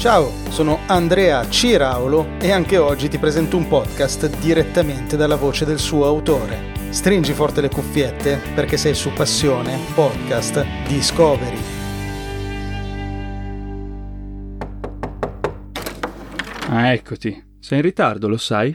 Ciao, sono Andrea Ciraulo e anche oggi ti presento un podcast direttamente dalla voce del suo autore. Stringi forte le cuffiette perché sei su Passione Podcast Discovery. Ah, eccoti. Sei in ritardo, lo sai?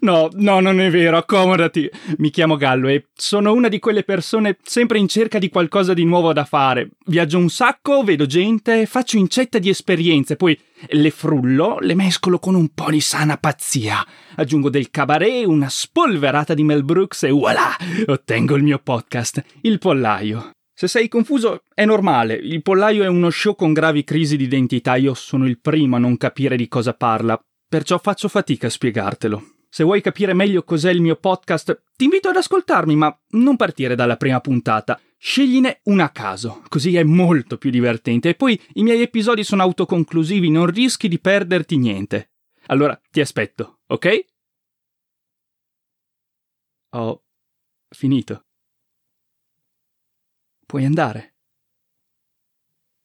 No, no, non è vero, accomodati. Mi chiamo Gallo e sono una di quelle persone sempre in cerca di qualcosa di nuovo da fare. Viaggio un sacco, vedo gente, faccio incetta di esperienze, poi le frullo, le mescolo con un po' di sana pazzia. Aggiungo del cabaret, una spolverata di Mel Brooks e voilà! Ottengo il mio podcast, Il Pollaio. Se sei confuso, è normale. Il Pollaio è uno show con gravi crisi di identità. Io sono il primo a non capire di cosa parla, perciò faccio fatica a spiegartelo. Se vuoi capire meglio cos'è il mio podcast, ti invito ad ascoltarmi, ma non partire dalla prima puntata. Scegliene una a caso, così è molto più divertente. E poi i miei episodi sono autoconclusivi, non rischi di perderti niente. Allora ti aspetto, ok? Ho finito. Puoi andare.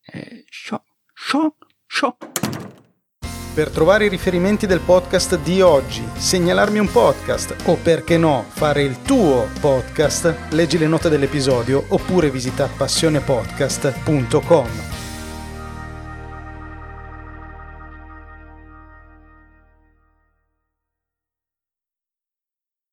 Eh, sciò, sciò, sciò. Per trovare i riferimenti del podcast di oggi, segnalarmi un podcast o perché no fare il tuo podcast, leggi le note dell'episodio oppure visita passionepodcast.com.